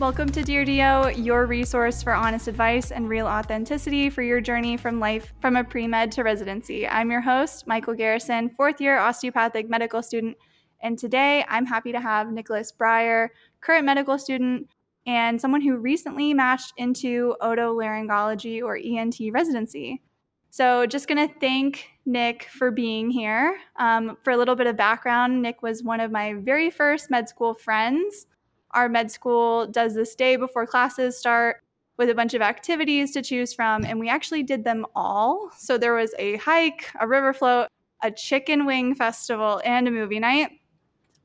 Welcome to Dear DO, your resource for honest advice and real authenticity for your journey from life from a pre med to residency. I'm your host, Michaele Garrison, fourth year osteopathic medical student. And today I'm happy to have Nicholas Breier, current medical student, and someone who recently matched into otolaryngology or ENT residency. So, just going to thank Nick for being here. Um, for a little bit of background, Nick was one of my very first med school friends our med school does this day before classes start with a bunch of activities to choose from, and we actually did them all. So there was a hike, a river float, a chicken wing festival, and a movie night.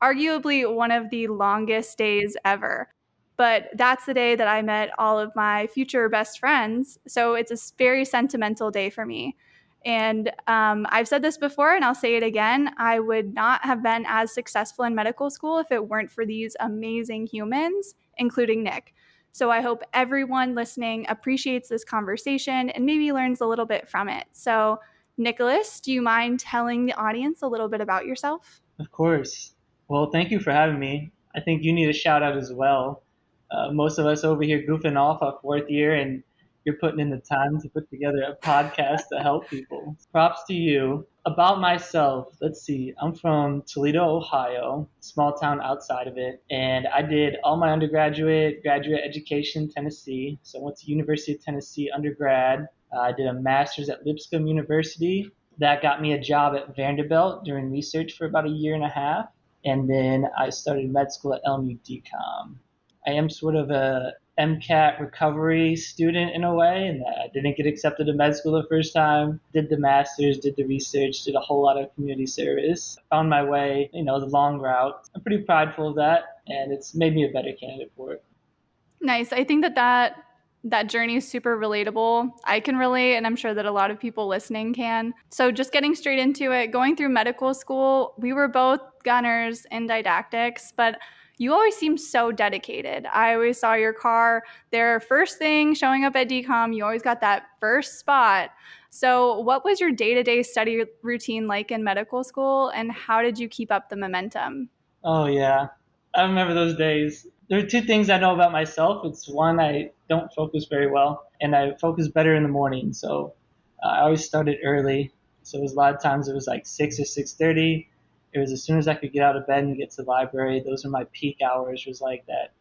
Arguably one of the longest days ever. But that's the day that I met all of my future best friends. So it's a very sentimental day for me. And um, I've said this before and I'll say it again I would not have been as successful in medical school if it weren't for these amazing humans, including Nick. So I hope everyone listening appreciates this conversation and maybe learns a little bit from it. So, Nicholas, do you mind telling the audience a little bit about yourself? Of course. Well, thank you for having me. I think you need a shout out as well. Uh, most of us over here goofing off our fourth year, and you're putting in the time to put together a podcast to help people. Props to you. About myself, let's see. I'm from Toledo, Ohio, small town outside of it, and I did all my undergraduate, graduate education in Tennessee. So I went to University of Tennessee undergrad. Uh, I did a master's at Lipscomb University. That got me a job at Vanderbilt doing research for about a year and a half, and then I started med school at LMU DCOM. I am sort of a MCAT recovery student in a way, and I didn't get accepted to med school the first time. Did the master's, did the research, did a whole lot of community service. Found my way, you know, the long route. I'm pretty prideful of that, and it's made me a better candidate for it. Nice. I think that that that journey is super relatable. I can relate, and I'm sure that a lot of people listening can. So, just getting straight into it, going through medical school, we were both gunners in didactics, but you always seem so dedicated. I always saw your car there first thing showing up at DCOM. You always got that first spot. So, what was your day to day study routine like in medical school, and how did you keep up the momentum? Oh, yeah. I remember those days. There are two things I know about myself. It's one, I don't focus very well, and I focus better in the morning. So, uh, I always started early. So, it was a lot of times it was like 6 or 6.30 it was as soon as I could get out of bed and get to the library. Those were my peak hours. Was like that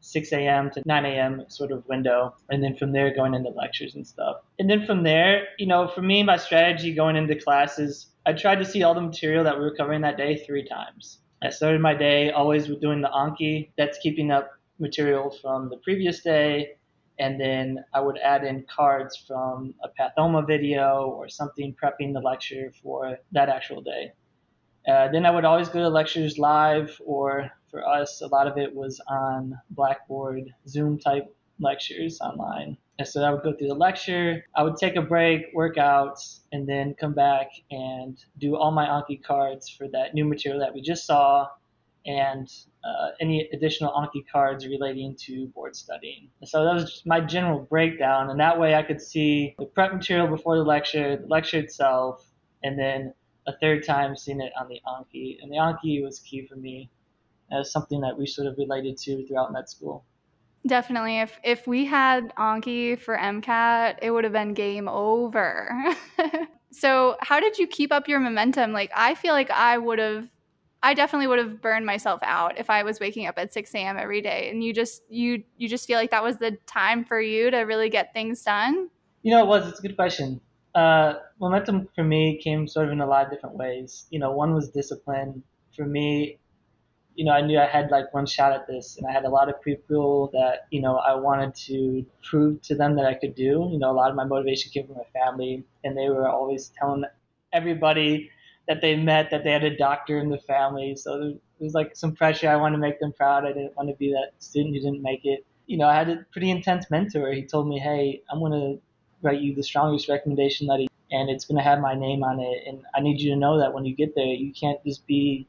6 a.m. to 9 a.m. sort of window, and then from there going into lectures and stuff. And then from there, you know, for me, my strategy going into classes, I tried to see all the material that we were covering that day three times. I started my day always with doing the Anki. That's keeping up material from the previous day. And then I would add in cards from a Pathoma video or something prepping the lecture for that actual day. Uh, then I would always go to lectures live, or for us, a lot of it was on Blackboard, Zoom type lectures online. And so I would go through the lecture, I would take a break, work out, and then come back and do all my Anki cards for that new material that we just saw and uh, any additional Anki cards relating to board studying. And so that was just my general breakdown, and that way I could see the prep material before the lecture, the lecture itself, and then a third time seeing it on the Anki, and the Anki was key for me as something that we sort of related to throughout med school. Definitely. If if we had Anki for MCAT, it would have been game over. so, how did you keep up your momentum? Like, I feel like I would have, I definitely would have burned myself out if I was waking up at 6 a.m. every day. And you just, you, you just feel like that was the time for you to really get things done. You know, it was. It's a good question uh, momentum for me came sort of in a lot of different ways. You know, one was discipline. For me, you know, I knew I had like one shot at this, and I had a lot of people that you know I wanted to prove to them that I could do. You know, a lot of my motivation came from my family, and they were always telling everybody that they met that they had a doctor in the family. So there was like some pressure. I wanted to make them proud. I didn't want to be that student who didn't make it. You know, I had a pretty intense mentor. He told me, "Hey, I'm gonna write you the strongest recommendation letter and it's going to have my name on it. And I need you to know that when you get there, you can't just be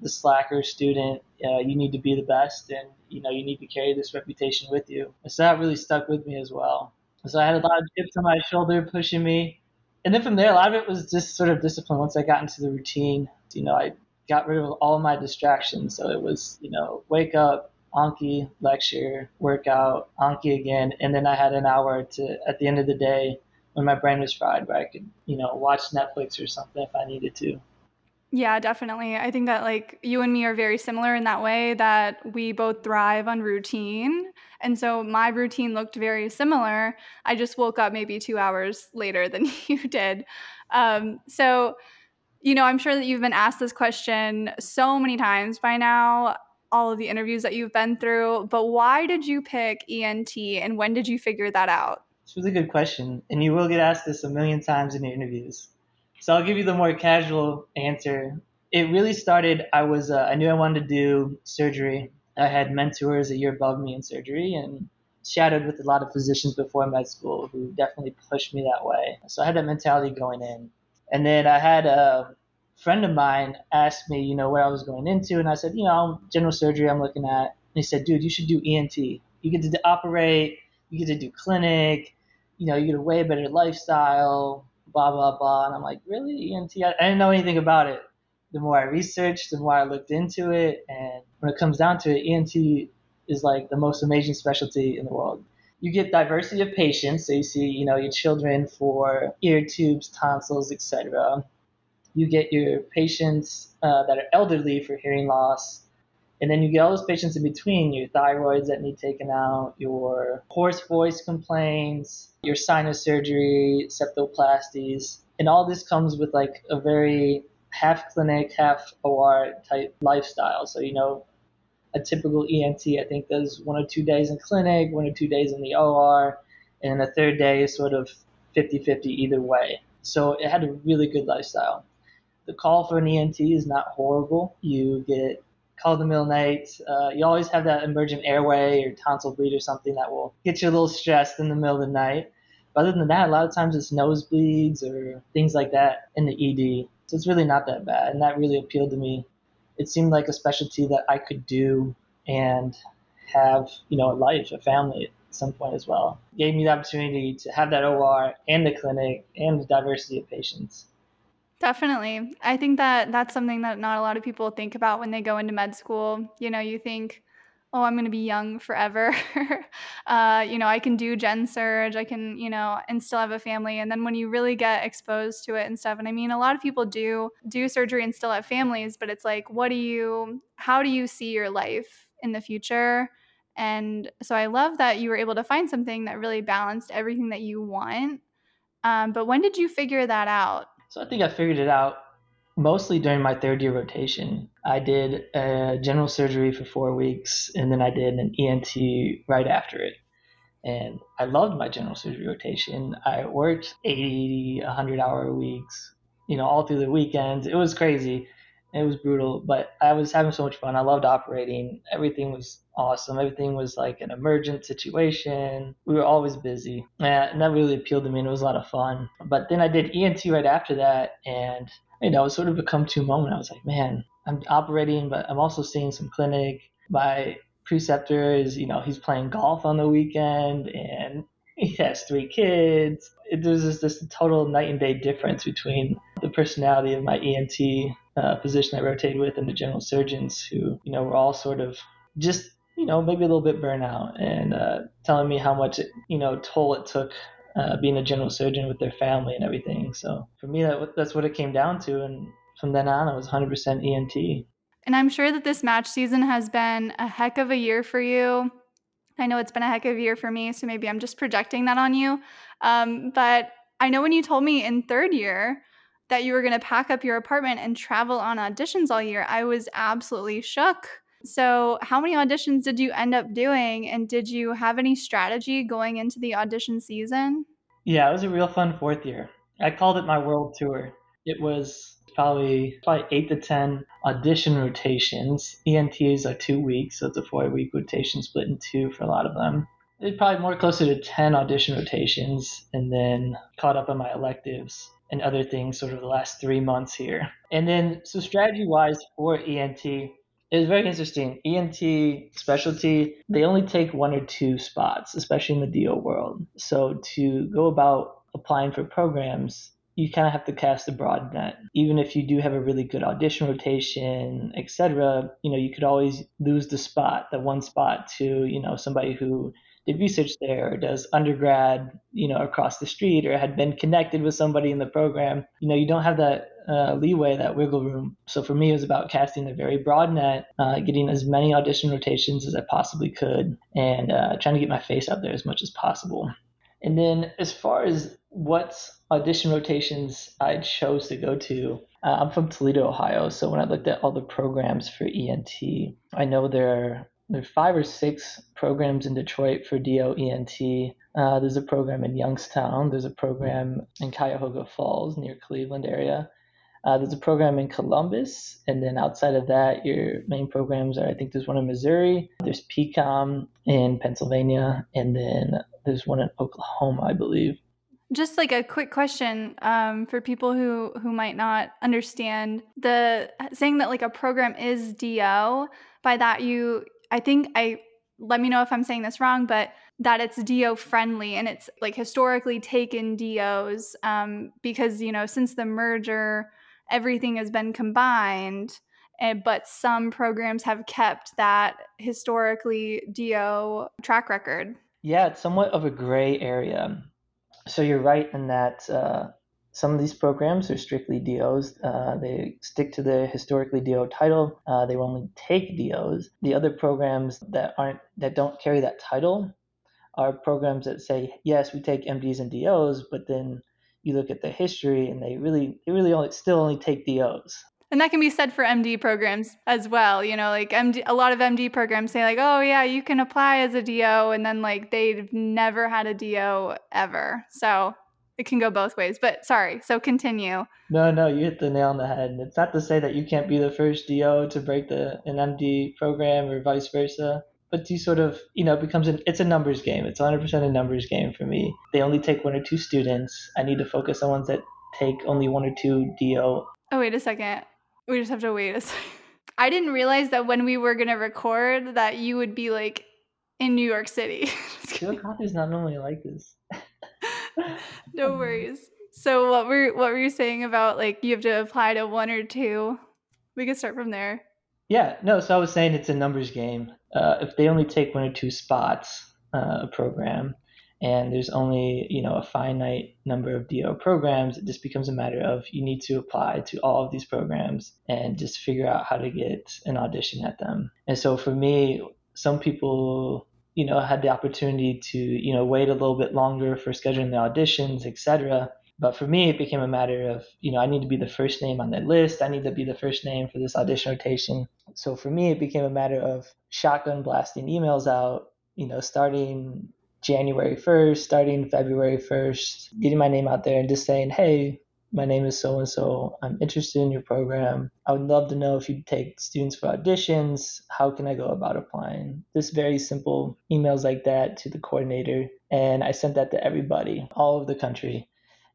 the slacker student. Uh, you need to be the best, and you know you need to carry this reputation with you. So that really stuck with me as well. So I had a lot of chips on my shoulder pushing me, and then from there, a lot of it was just sort of discipline. Once I got into the routine, you know, I got rid of all my distractions. So it was, you know, wake up, Anki, lecture, workout, Anki again, and then I had an hour to at the end of the day when my brain was fried where I could, you know, watch Netflix or something if I needed to. Yeah, definitely. I think that like you and me are very similar in that way that we both thrive on routine. And so my routine looked very similar. I just woke up maybe two hours later than you did. Um, so, you know, I'm sure that you've been asked this question so many times by now, all of the interviews that you've been through, but why did you pick ENT and when did you figure that out? It's a really good question. And you will get asked this a million times in your interviews. So I'll give you the more casual answer. It really started. I was uh, I knew I wanted to do surgery. I had mentors a year above me in surgery and shadowed with a lot of physicians before med school who definitely pushed me that way. So I had that mentality going in. And then I had a friend of mine asked me, you know, what I was going into, and I said, you know, general surgery I'm looking at. And he said, dude, you should do ENT. You get to operate, you get to do clinic, you know, you get a way better lifestyle, blah blah blah. And I'm like, really ENT? I, I didn't know anything about it. The more I researched, the more I looked into it, and when it comes down to it, ENT is like the most amazing specialty in the world. You get diversity of patients, so you see, you know, your children for ear tubes, tonsils, etc. You get your patients uh, that are elderly for hearing loss, and then you get all those patients in between, your thyroids that need taken out, your hoarse voice complaints, your sinus surgery, septoplasties, and all this comes with like a very half clinic, half OR type lifestyle. So, you know, a typical ENT, I think, does one or two days in clinic, one or two days in the OR, and the third day is sort of 50 50 either way. So it had a really good lifestyle. The call for an ENT is not horrible. You get call in the middle of the night. Uh, you always have that emergent airway or tonsil bleed or something that will get you a little stressed in the middle of the night. But other than that, a lot of times it's nosebleeds or things like that in the ED. So it's really not that bad, and that really appealed to me. It seemed like a specialty that I could do and have, you know, a life, a family at some point as well. It gave me the opportunity to have that OR and the clinic and the diversity of patients. Definitely. I think that that's something that not a lot of people think about when they go into med school. You know, you think, oh, I'm going to be young forever. uh, you know, I can do gen surge, I can, you know, and still have a family. And then when you really get exposed to it and stuff, and I mean, a lot of people do do surgery and still have families, but it's like, what do you, how do you see your life in the future? And so I love that you were able to find something that really balanced everything that you want. Um, but when did you figure that out? So I think I figured it out mostly during my third year rotation. I did a general surgery for four weeks, and then I did an ENT right after it. And I loved my general surgery rotation. I worked 80, 100 hour weeks, you know, all through the weekends. It was crazy. It was brutal, but I was having so much fun. I loved operating. Everything was awesome. Everything was like an emergent situation. We were always busy. And that really appealed to me and it was a lot of fun. But then I did ENT right after that and you know, it was sort of become to a moment. I was like, man, I'm operating, but I'm also seeing some clinic. My preceptor is, you know, he's playing golf on the weekend and he has three kids. It, there's just this total night and day difference between the personality of my ENT uh, physician I rotated with and the general surgeons who, you know, were all sort of just, you know, maybe a little bit burnout and uh, telling me how much, you know, toll it took uh, being a general surgeon with their family and everything. So for me, that, that's what it came down to. And from then on, I was 100% ENT. And I'm sure that this match season has been a heck of a year for you. I know it's been a heck of a year for me, so maybe I'm just projecting that on you. Um, but I know when you told me in third year that you were going to pack up your apartment and travel on auditions all year, I was absolutely shook. So, how many auditions did you end up doing? And did you have any strategy going into the audition season? Yeah, it was a real fun fourth year. I called it my world tour. It was probably probably eight to ten audition rotations. ENTs are two weeks, so it's a four week rotation split in two for a lot of them. It's probably more closer to ten audition rotations, and then caught up on my electives and other things sort of the last three months here. And then so strategy wise for ENT, it was very interesting. ENT specialty, they only take one or two spots, especially in the DO world. So to go about applying for programs, you kind of have to cast a broad net. Even if you do have a really good audition rotation, etc., you know, you could always lose the spot, the one spot to, you know, somebody who did research there or does undergrad, you know, across the street or had been connected with somebody in the program. You know, you don't have that uh, leeway, that wiggle room. So for me, it was about casting a very broad net, uh, getting as many audition rotations as I possibly could, and uh, trying to get my face out there as much as possible. And then as far as what audition rotations I chose to go to, uh, I'm from Toledo, Ohio. So when I looked at all the programs for ENT, I know there there are five or six programs in Detroit for DO ENT. Uh, there's a program in Youngstown. There's a program in Cuyahoga Falls near Cleveland area. Uh, there's a program in Columbus, and then outside of that, your main programs are I think there's one in Missouri, there's PCOM in Pennsylvania, and then there's one in Oklahoma, I believe. Just like a quick question um, for people who who might not understand the saying that like a program is DO. By that you, I think I let me know if I'm saying this wrong, but that it's DO friendly and it's like historically taken DOs um, because you know since the merger everything has been combined and, but some programs have kept that historically DO track record. Yeah it's somewhat of a gray area. So you're right in that uh, some of these programs are strictly DOs. Uh, they stick to the historically DO title. Uh, they only take DOs. The other programs that aren't that don't carry that title are programs that say yes, we take MDs and DOs, but then you look at the history and they really they really only still only take DOs. And that can be said for MD programs as well. You know, like MD, a lot of MD programs say like, "Oh yeah, you can apply as a DO," and then like they've never had a DO ever. So it can go both ways. But sorry, so continue. No, no, you hit the nail on the head. It's not to say that you can't be the first DO to break the an MD program or vice versa but you sort of you know it becomes an it's a numbers game it's 100% a numbers game for me they only take one or two students i need to focus on ones that take only one or two do oh wait a second we just have to wait a second i didn't realize that when we were going to record that you would be like in new york city Your is not normally like this no worries. So what were what were you saying about like you have to apply to one or two? We can start from there. Yeah no so i was saying it's a numbers game. Uh, if they only take one or two spots uh, a program and there's only you know a finite number of DO programs it just becomes a matter of you need to apply to all of these programs and just figure out how to get an audition at them. And so for me some people you know had the opportunity to you know wait a little bit longer for scheduling the auditions etc but for me, it became a matter of, you know, I need to be the first name on that list. I need to be the first name for this audition rotation. So for me, it became a matter of shotgun blasting emails out, you know, starting January 1st, starting February 1st, getting my name out there and just saying, hey, my name is so and so. I'm interested in your program. I would love to know if you take students for auditions. How can I go about applying? Just very simple emails like that to the coordinator. And I sent that to everybody all over the country.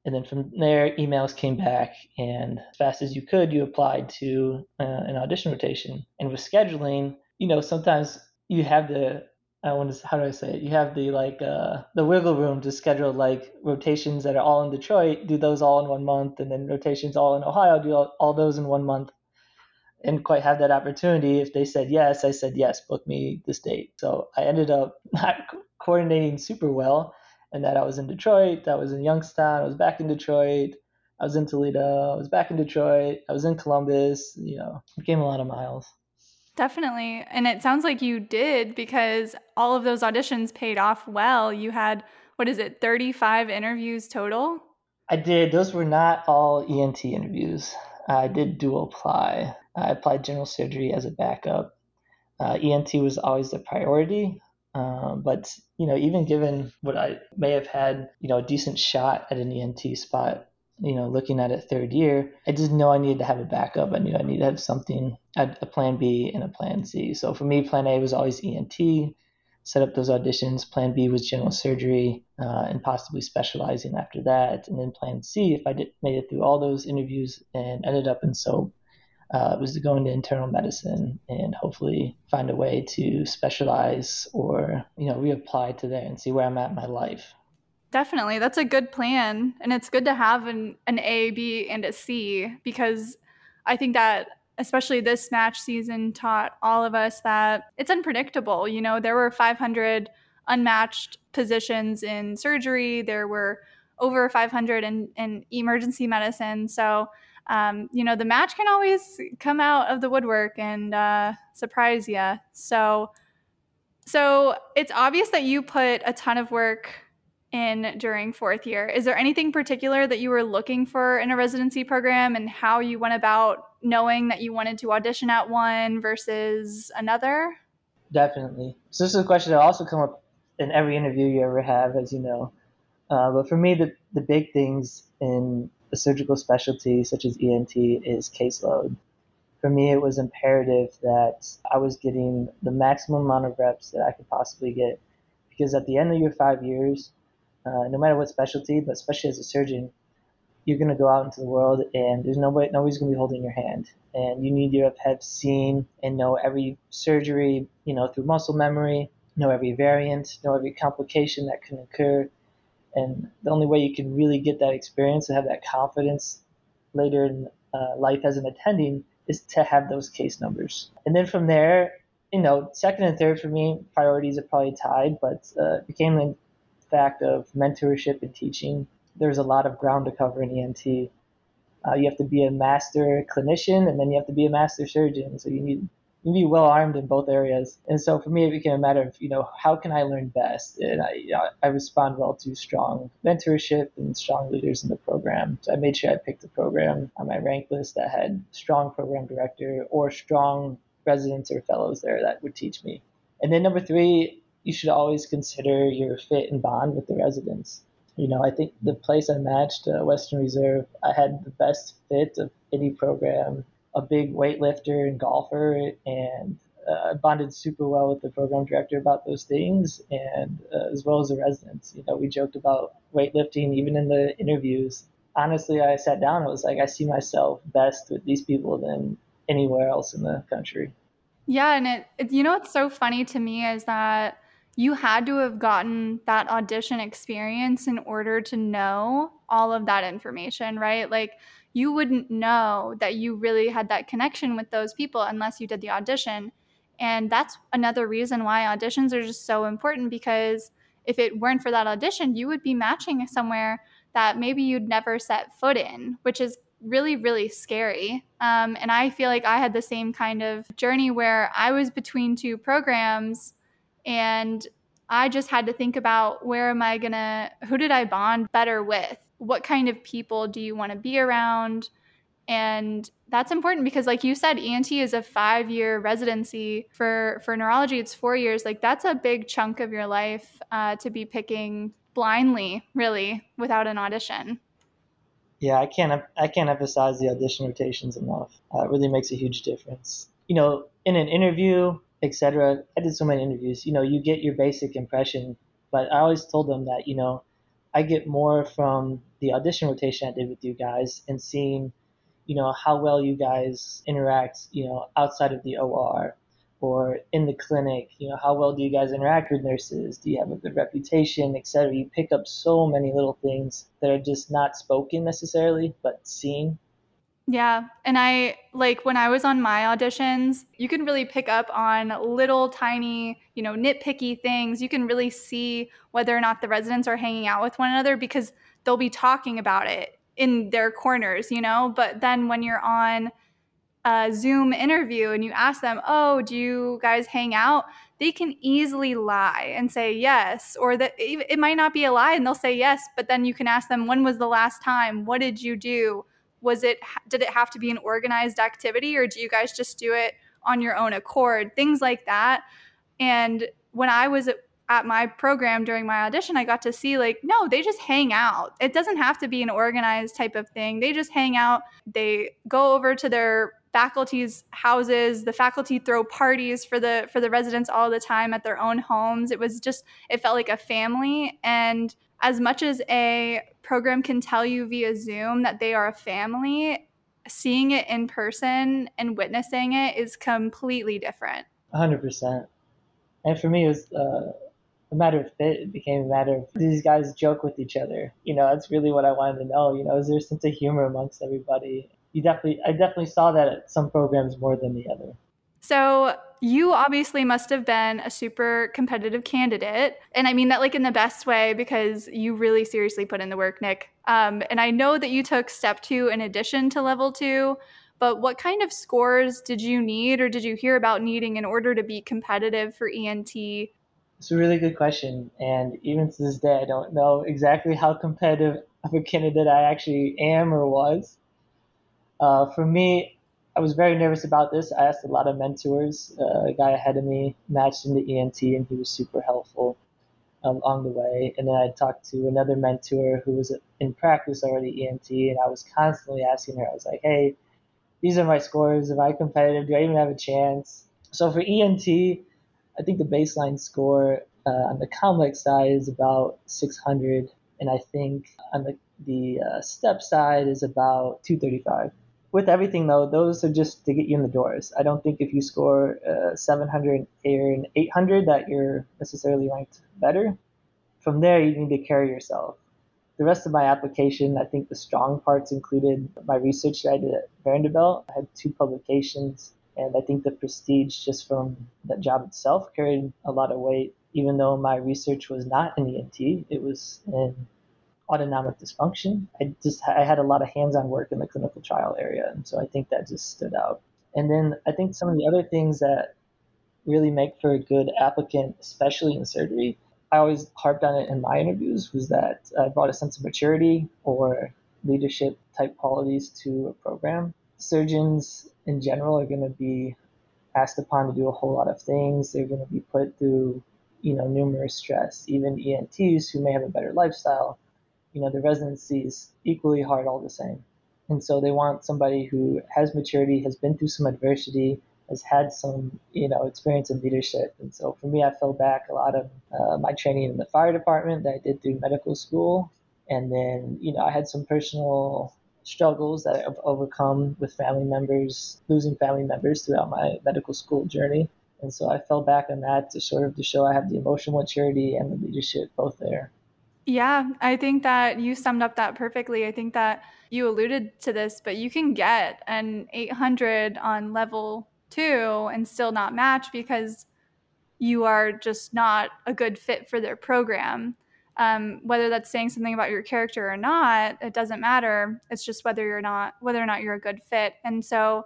And then from there, emails came back, and as fast as you could, you applied to uh, an audition rotation. And with scheduling, you know, sometimes you have the I want to how do I say it? You have the like uh, the wiggle room to schedule like rotations that are all in Detroit, do those all in one month, and then rotations all in Ohio, do all, all those in one month. And quite have that opportunity. If they said yes, I said yes, book me this date. So I ended up not coordinating super well and that I was in Detroit, that was in Youngstown, I was back in Detroit, I was in Toledo, I was back in Detroit, I was in Columbus, you know, it became a lot of miles. Definitely. And it sounds like you did because all of those auditions paid off well. You had, what is it, 35 interviews total? I did. Those were not all ENT interviews. I did dual apply. I applied general surgery as a backup. Uh, ENT was always the priority. Um, but you know, even given what I may have had, you know, a decent shot at an ENT spot, you know, looking at it third year, I just know I needed to have a backup. I knew I needed to have something, a plan B and a plan C. So for me, plan A was always ENT. Set up those auditions. Plan B was general surgery, uh, and possibly specializing after that. And then plan C, if I did made it through all those interviews and ended up in SOAP, uh, was to go into internal medicine and hopefully find a way to specialize or you know reapply to there and see where I'm at in my life. Definitely. That's a good plan. And it's good to have an, an A, B, and a C because I think that especially this match season taught all of us that it's unpredictable. You know, there were 500 unmatched positions in surgery, there were over 500 in, in emergency medicine. So, um, you know, the match can always come out of the woodwork and uh, surprise you. So, so it's obvious that you put a ton of work in during fourth year. Is there anything particular that you were looking for in a residency program and how you went about knowing that you wanted to audition at one versus another? Definitely. So this is a question that also come up in every interview you ever have, as you know. Uh, but for me, the, the big things in a surgical specialty such as ENT is caseload. For me, it was imperative that I was getting the maximum amount of reps that I could possibly get. Because at the end of your five years, uh, no matter what specialty, but especially as a surgeon, you're going to go out into the world and there's nobody, nobody's going to be holding your hand. And you need to have seen and know every surgery, you know, through muscle memory, know every variant, know every complication that can occur. And the only way you can really get that experience and have that confidence later in uh, life as an attending is to have those case numbers. And then from there, you know, second and third for me, priorities are probably tied, but uh, became fact of mentorship and teaching there's a lot of ground to cover in ENT. Uh, you have to be a master clinician and then you have to be a master surgeon. So you need you need to be well armed in both areas. And so for me, it became a matter of you know how can I learn best, and I I respond well to strong mentorship and strong leaders in the program. So I made sure I picked a program on my rank list that had strong program director or strong residents or fellows there that would teach me. And then number three, you should always consider your fit and bond with the residents you know, I think the place I matched, uh, Western Reserve, I had the best fit of any program. A big weightlifter and golfer, and uh, bonded super well with the program director about those things, and uh, as well as the residents. You know, we joked about weightlifting even in the interviews. Honestly, I sat down and was like, I see myself best with these people than anywhere else in the country. Yeah, and it, it you know what's so funny to me is that you had to have gotten that audition experience in order to know all of that information, right? Like you wouldn't know that you really had that connection with those people unless you did the audition. And that's another reason why auditions are just so important because if it weren't for that audition, you would be matching somewhere that maybe you'd never set foot in, which is really, really scary. Um, and I feel like I had the same kind of journey where I was between two programs and I just had to think about where am I going to, who did I bond better with? What kind of people do you want to be around? And that's important because, like you said, ENT is a five year residency. For, for neurology, it's four years. Like, that's a big chunk of your life uh, to be picking blindly, really, without an audition. Yeah, I can't I can't emphasize the audition rotations enough. Uh, it really makes a huge difference. You know, in an interview, etc. I did so many interviews. You know, you get your basic impression, but I always told them that you know, I get more from the audition rotation I did with you guys and seeing, you know, how well you guys interact, you know, outside of the OR or in the clinic. You know, how well do you guys interact with nurses? Do you have a good reputation, etc. You pick up so many little things that are just not spoken necessarily, but seen yeah. And I like when I was on my auditions, you can really pick up on little tiny, you know, nitpicky things. You can really see whether or not the residents are hanging out with one another because they'll be talking about it in their corners, you know? But then when you're on a Zoom interview and you ask them, "Oh, do you guys hang out?" They can easily lie and say yes, or that it might not be a lie and they'll say yes, but then you can ask them, "When was the last time? What did you do?" Was it did it have to be an organized activity or do you guys just do it on your own accord? Things like that. And when i was at my program during my audition i got to see like no they just hang out. It doesn't have to be an organized type of thing. They just hang out. They go over to their faculty's houses. The faculty throw parties for the for the residents all the time at their own homes. It was just it felt like a family. And as much as a program can tell you via Zoom that they are a family, seeing it in person and witnessing it is completely different. 100%. And for me, it was uh, a matter of fit. It became a matter of these guys joke with each other. You know, that's really what I wanted to know. You know, is there a sense of humor amongst everybody? You definitely, I definitely saw that at some programs more than the other. So you obviously must have been a super competitive candidate. And I mean that like in the best way because you really seriously put in the work, Nick. Um, and I know that you took step two in addition to level two, but what kind of scores did you need or did you hear about needing in order to be competitive for ENT? It's a really good question. And even to this day, I don't know exactly how competitive of a candidate I actually am or was. Uh, for me, I was very nervous about this. I asked a lot of mentors. Uh, a guy ahead of me matched into ENT, and he was super helpful um, along the way. And then I talked to another mentor who was in practice already ENT, and I was constantly asking her. I was like, "Hey, these are my scores. Am I competitive? Do I even have a chance?" So for ENT, I think the baseline score uh, on the COMLEX side is about 600, and I think on the the uh, step side is about 235 with everything though, those are just to get you in the doors. I don't think if you score uh, 700 or an 800 that you're necessarily ranked better. From there, you need to carry yourself. The rest of my application, I think the strong parts included my research that I did at Vanderbilt. I had two publications, and I think the prestige just from that job itself carried a lot of weight. Even though my research was not in ENT, it was in autonomic dysfunction. I just I had a lot of hands-on work in the clinical trial area, and so I think that just stood out. And then I think some of the other things that really make for a good applicant, especially in surgery, I always harped on it in my interviews, was that I brought a sense of maturity or leadership type qualities to a program. Surgeons in general are going to be asked upon to do a whole lot of things. They're going to be put through, you know, numerous stress. Even ENTs who may have a better lifestyle you know, the residency is equally hard all the same. And so they want somebody who has maturity, has been through some adversity, has had some, you know, experience in leadership. And so for me, I fell back a lot of uh, my training in the fire department that I did through medical school. And then, you know, I had some personal struggles that I've overcome with family members, losing family members throughout my medical school journey. And so I fell back on that to sort of to show I have the emotional maturity and the leadership both there. Yeah, I think that you summed up that perfectly. I think that you alluded to this, but you can get an 800 on level two and still not match because you are just not a good fit for their program. Um, whether that's saying something about your character or not, it doesn't matter. It's just whether you're not whether or not you're a good fit. And so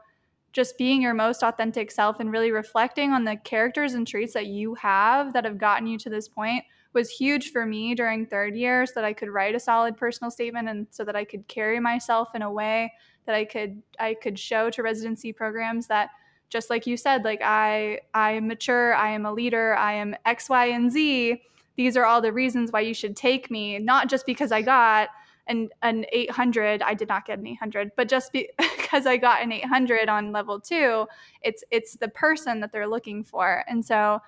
just being your most authentic self and really reflecting on the characters and traits that you have that have gotten you to this point was huge for me during third year so that I could write a solid personal statement and so that I could carry myself in a way that I could I could show to residency programs that just like you said like I I am mature, I am a leader, I am X Y and Z. These are all the reasons why you should take me, not just because I got an an 800 i did not get an 800 but just be, because i got an 800 on level two it's it's the person that they're looking for and so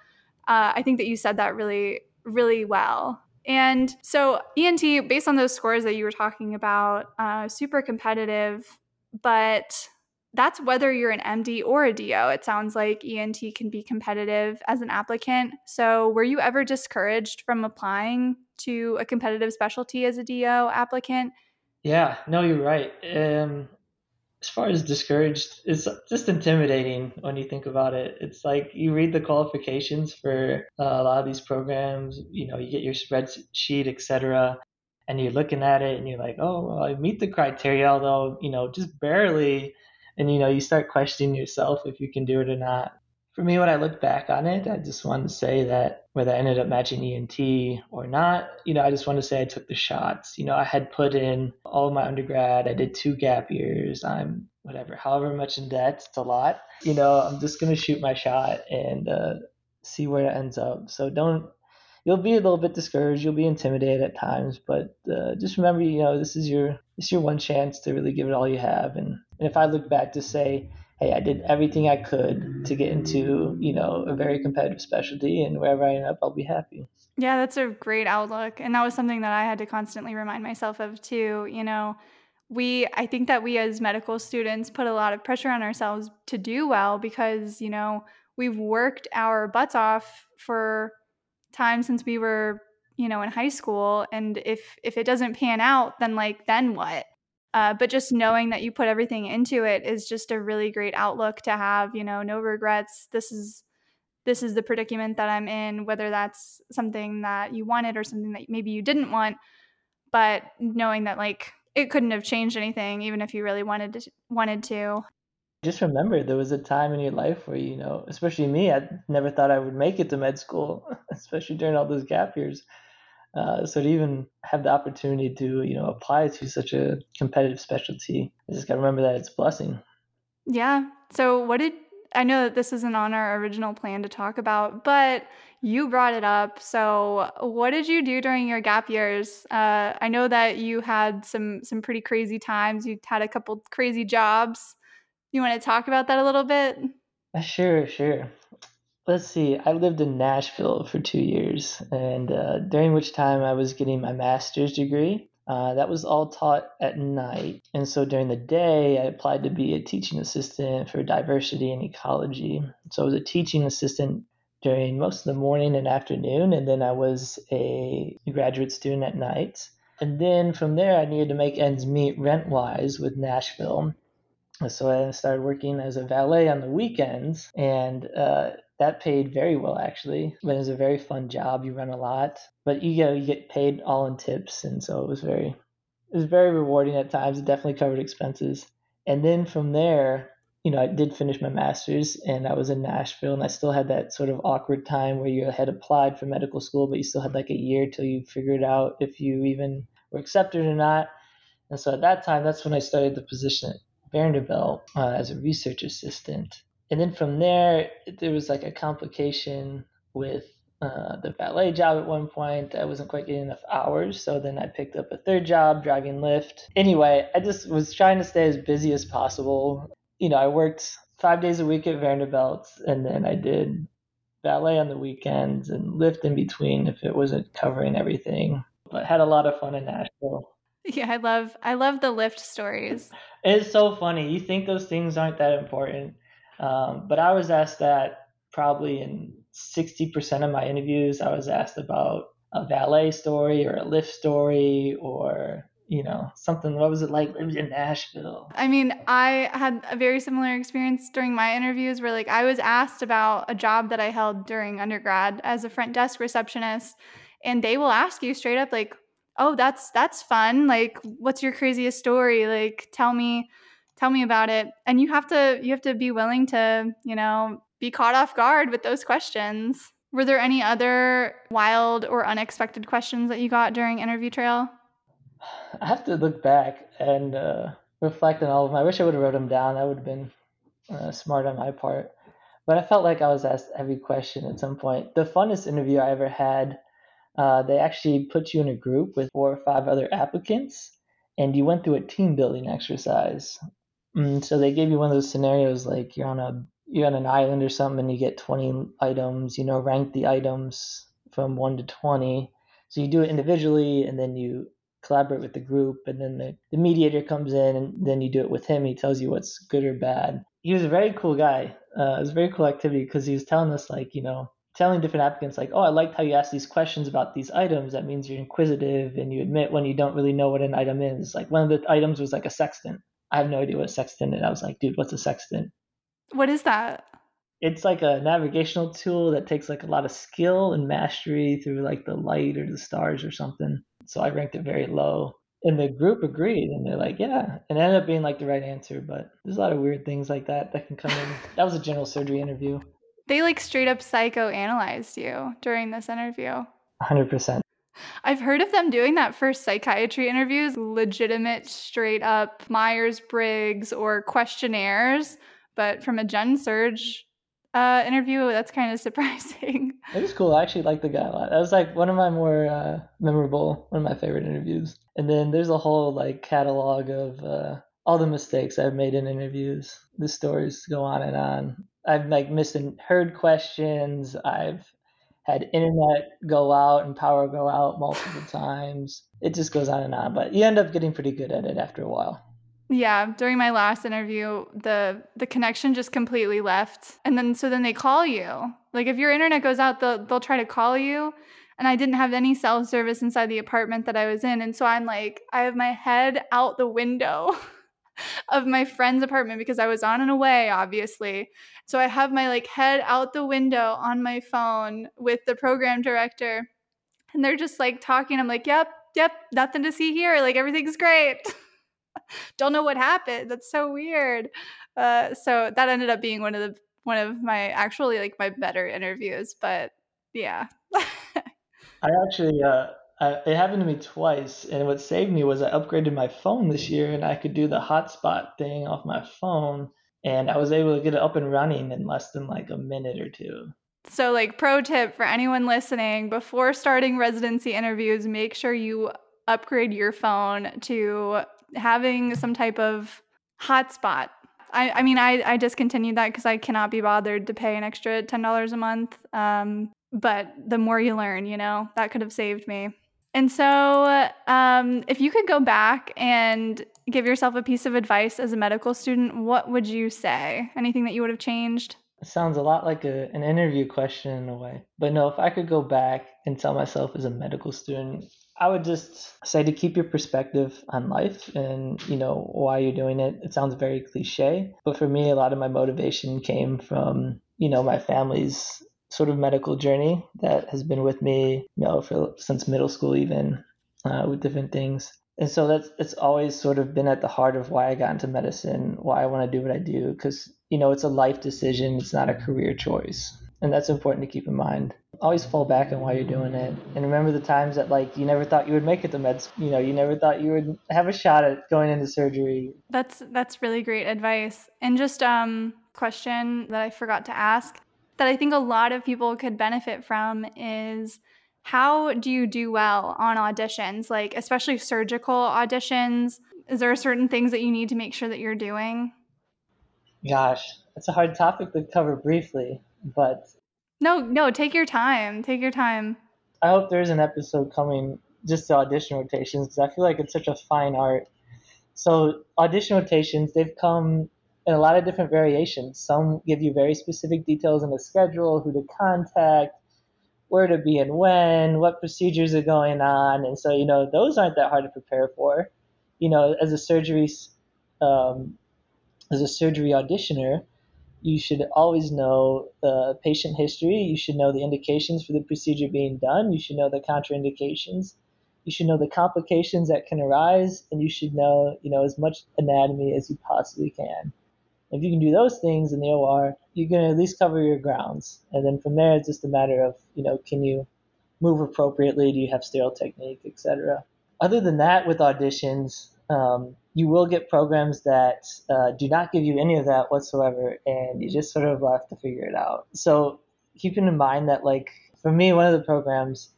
uh, i think that you said that really really well. And so ENT, based on those scores that you were talking about, uh, super competitive, but that's whether you're an MD or a DO. It sounds like ENT can be competitive as an applicant. So, were you ever discouraged from applying to a competitive specialty as a DO applicant? Yeah, no, you're right. Um, as far as discouraged, it's just intimidating when you think about it. It's like you read the qualifications for uh, a lot of these programs, you know, you get your spreadsheet, etc., and you're looking at it and you're like, oh, well, I meet the criteria, although, you know, just barely. And, you know, you start questioning yourself if you can do it or not for me, when I look back on it, I just want to say that whether I ended up matching ENT or not, you know, I just want to say I took the shots. You know, I had put in all my undergrad. I did two gap years. I'm whatever, however much in debt. It's a lot. You know, I'm just gonna shoot my shot and uh, see where it ends up. So don't. You'll be a little bit discouraged. You'll be intimidated at times, but uh, just remember, you know, this is your this is your one chance to really give it all you have. And, and if I look back to say hey, I did everything I could to get into, you know, a very competitive specialty and wherever I end up, I'll be happy. Yeah, that's a great outlook. And that was something that I had to constantly remind myself of too. You know, we, I think that we as medical students put a lot of pressure on ourselves to do well because, you know, we've worked our butts off for time since we were, you know, in high school. And if if it doesn't pan out, then like then what? Uh, but just knowing that you put everything into it is just a really great outlook to have. You know, no regrets. This is this is the predicament that I'm in, whether that's something that you wanted or something that maybe you didn't want. But knowing that like it couldn't have changed anything, even if you really wanted to wanted to. Just remember, there was a time in your life where you know, especially me, I never thought I would make it to med school, especially during all those gap years. Uh, so to even have the opportunity to you know apply to such a competitive specialty, I just got to remember that it's a blessing. Yeah. So what did I know that this isn't on our original plan to talk about, but you brought it up. So, what did you do during your gap years? Uh, I know that you had some some pretty crazy times. You had a couple crazy jobs. You want to talk about that a little bit? Uh, sure, sure. Let's see. I lived in Nashville for two years, and uh, during which time I was getting my master's degree. Uh, that was all taught at night. And so during the day, I applied to be a teaching assistant for diversity and ecology. So I was a teaching assistant during most of the morning and afternoon, and then I was a graduate student at night. And then from there, I needed to make ends meet rent wise with Nashville. So I started working as a valet on the weekends, and uh, that paid very well actually. But it was a very fun job. You run a lot, but you get you get paid all in tips, and so it was very it was very rewarding at times. It definitely covered expenses. And then from there, you know, I did finish my master's and I was in Nashville and I still had that sort of awkward time where you had applied for medical school, but you still had like a year till you figured out if you even were accepted or not. And so at that time, that's when I started the position at Vanderbilt uh, as a research assistant and then from there, there was like a complication with uh, the valet job at one point. I wasn't quite getting enough hours, so then I picked up a third job driving Lyft. Anyway, I just was trying to stay as busy as possible. You know, I worked five days a week at Vanderbilt, and then I did ballet on the weekends and Lyft in between if it wasn't covering everything. But had a lot of fun in Nashville. Yeah, I love I love the Lyft stories. It's so funny. You think those things aren't that important um, but I was asked that probably in 60% of my interviews. I was asked about a valet story or a Lyft story or you know something. What was it like? Living in nashville. I mean i had a very similar experience during my interviews where like i was asked about a job that i held during undergrad as a front desk receptionist and they will ask you straight up like oh that's that's fun. Like what's your craziest story? Like tell me tell me about it. And you have to you have to be willing to you know be caught off guard with those questions. Were there any other wild or unexpected questions that you got during interview trail? I have to look back and uh, reflect on all of them. I wish i would have wrote them down. That would have been uh, smart on my part. But i felt like i was asked every question at some point. The funnest interview i ever had uh, they actually put you in a group with four or five other applicants and you went through a team building exercise Mm, so they gave you one of those scenarios like you're on a you're on an island or something and you get 20 items, you know, rank the items from 1 to 20. So you do it individually and then you collaborate with the group and then the, the mediator comes in and then you do it with him. He tells you what's good or bad. He was a very cool guy. Uh, it was a very cool activity because he was telling us like, you know, telling different applicants like, oh, I liked how you asked these questions about these items. That means you're inquisitive and you admit when you don't really know what an item is. Like one of the items was like a sextant. I have no idea what a sextant is. I was like, dude, what's a sextant? What is that? It's like a navigational tool that takes like a lot of skill and mastery through like the light or the stars or something. So I ranked it very low. And the group agreed and they're like, yeah. And it ended up being like the right answer, but there's a lot of weird things like that that can come in. that was a general surgery interview. They like straight up psychoanalyzed you during this interview. 100%. I've heard of them doing that for psychiatry interviews, legitimate, straight up Myers Briggs or questionnaires. But from a Gen Surge uh, interview, that's kind of surprising. It was cool. I actually liked the guy a lot. That was like one of my more uh, memorable, one of my favorite interviews. And then there's a whole like catalog of uh, all the mistakes I've made in interviews. The stories go on and on. I've like misheard questions. I've had internet go out and power go out multiple times. It just goes on and on, but you end up getting pretty good at it after a while. Yeah, during my last interview, the the connection just completely left. And then so then they call you. Like if your internet goes out, they'll they'll try to call you. And I didn't have any cell service inside the apartment that I was in. And so I'm like, I have my head out the window of my friend's apartment because I was on and away, obviously. So I have my like head out the window on my phone with the program director. And they're just like talking. I'm like, yep, yep, nothing to see here. Like everything's great. don't know what happened. That's so weird. Uh, so that ended up being one of the one of my actually like my better interviews. But yeah. I actually uh, It happened to me twice, and what saved me was I upgraded my phone this year, and I could do the hotspot thing off my phone, and I was able to get it up and running in less than like a minute or two. So, like, pro tip for anyone listening before starting residency interviews, make sure you upgrade your phone to having some type of hotspot. I, I mean, I, I discontinued that because I cannot be bothered to pay an extra $10 a month. Um, but the more you learn, you know, that could have saved me. And so, um, if you could go back and give yourself a piece of advice as a medical student, what would you say? Anything that you would have changed? It sounds a lot like a, an interview question in a way. But no, if I could go back and tell myself as a medical student, I would just say to keep your perspective on life and, you know, why you're doing it. It sounds very cliche, but for me, a lot of my motivation came from, you know, my family's sort of medical journey that has been with me, you know, for since middle school even uh, with different things. And so that's it's always sort of been at the heart of why I got into medicine, why I want to do what I do, because you know it's a life decision, it's not a career choice, and that's important to keep in mind. Always fall back on why you're doing it, and remember the times that like you never thought you would make it to med, you know, you never thought you would have a shot at going into surgery. That's that's really great advice. And just um question that I forgot to ask that I think a lot of people could benefit from is how do you do well on auditions, like especially surgical auditions? Is there certain things that you need to make sure that you're doing? Gosh, it's a hard topic to cover briefly, but no, no, take your time. Take your time. I hope there's an episode coming just to audition rotations because I feel like it's such a fine art. So audition rotations, they've come in a lot of different variations. Some give you very specific details in the schedule, who to contact, where to be and when, what procedures are going on, and so you know those aren't that hard to prepare for. You know, as a surgery, um, as a surgery auditioner, you should always know the patient history. You should know the indications for the procedure being done. You should know the contraindications. You should know the complications that can arise, and you should know, you know, as much anatomy as you possibly can. If you can do those things in the OR, you can at least cover your grounds. And then from there, it's just a matter of, you know, can you move appropriately? Do you have sterile technique, etc. Other than that, with auditions, um, you will get programs that uh, do not give you any of that whatsoever, and you just sort of have to figure it out. So keeping in mind that, like, for me, one of the programs,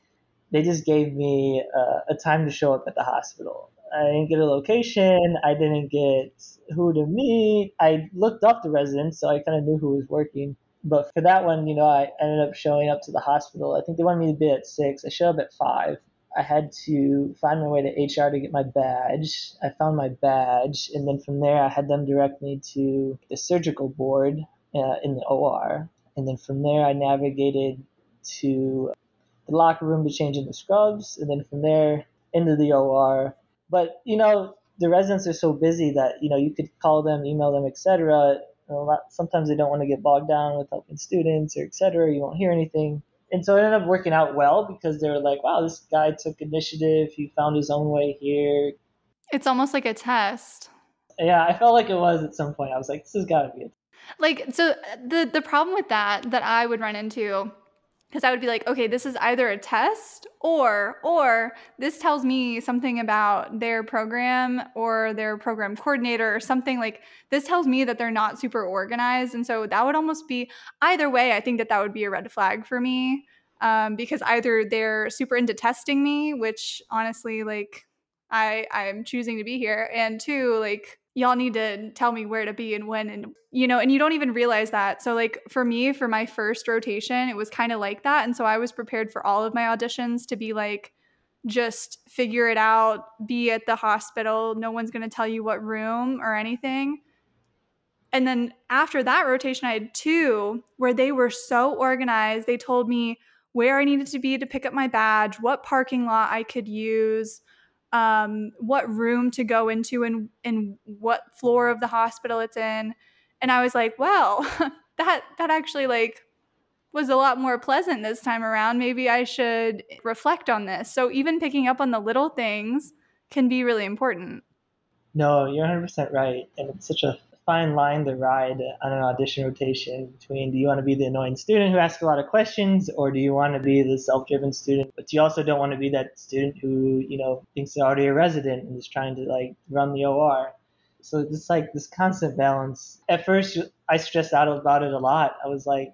they just gave me uh, a time to show up at the hospital. I didn't get a location. I didn't get who to meet. I looked up the residents, so I kind of knew who was working. But for that one, you know, I ended up showing up to the hospital. I think they wanted me to be at six. I showed up at five. I had to find my way to HR to get my badge. I found my badge, and then from there, I had them direct me to the surgical board uh, in the OR. And then from there, I navigated to the locker room to change into scrubs, and then from there into the OR but you know, the residents are so busy that you know you could call them, email them, etc. Sometimes they don't want to get bogged down with helping students or etc. You won't hear anything. And so it ended up working out well because they were like, wow, this guy took initiative. He found his own way here. It's almost like a test. Yeah, I felt like it was at some point. I was like, this has got to be it. Like, so uh, the the problem with that that I would run into because I would be like, okay, this is either a test or or this tells me something about their program or their program coordinator or something like this tells me that they're not super organized. And so that would almost be either way I think that that would be a red flag for me um, because either they're super into testing me which honestly like I I'm choosing to be here and two like y'all need to tell me where to be and when and you know and you don't even realize that so like for me for my first rotation it was kind of like that and so i was prepared for all of my auditions to be like just figure it out, be at the hospital. No one's going to tell you what room or anything. And then after that rotation, I had two where they were so organized. They told me where I needed to be to pick up my badge, what parking lot I could use, um, what room to go into, and, and what floor of the hospital it's in. And I was like, well, that that actually like was a lot more pleasant this time around. Maybe I should reflect on this. So even picking up on the little things can be really important. No, you're 100% right. And it's such a fine line to ride on an audition rotation between do you want to be the annoying student who asks a lot of questions or do you want to be the self-driven student but you also don't want to be that student who you know thinks they're already a resident and is trying to like run the or so it's like this constant balance at first i stressed out about it a lot i was like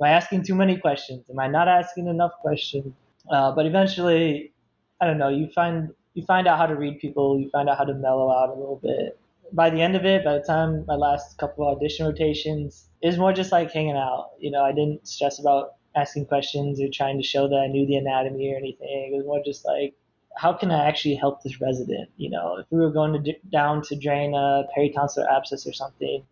am I asking too many questions? Am I not asking enough questions? Uh, but eventually, I don't know. You find you find out how to read people. You find out how to mellow out a little bit. By the end of it, by the time my last couple of audition rotations, it was more just like hanging out. You know, I didn't stress about asking questions or trying to show that I knew the anatomy or anything. It was more just like, how can I actually help this resident? You know, if we were going to down to drain a peritonsillar abscess or something,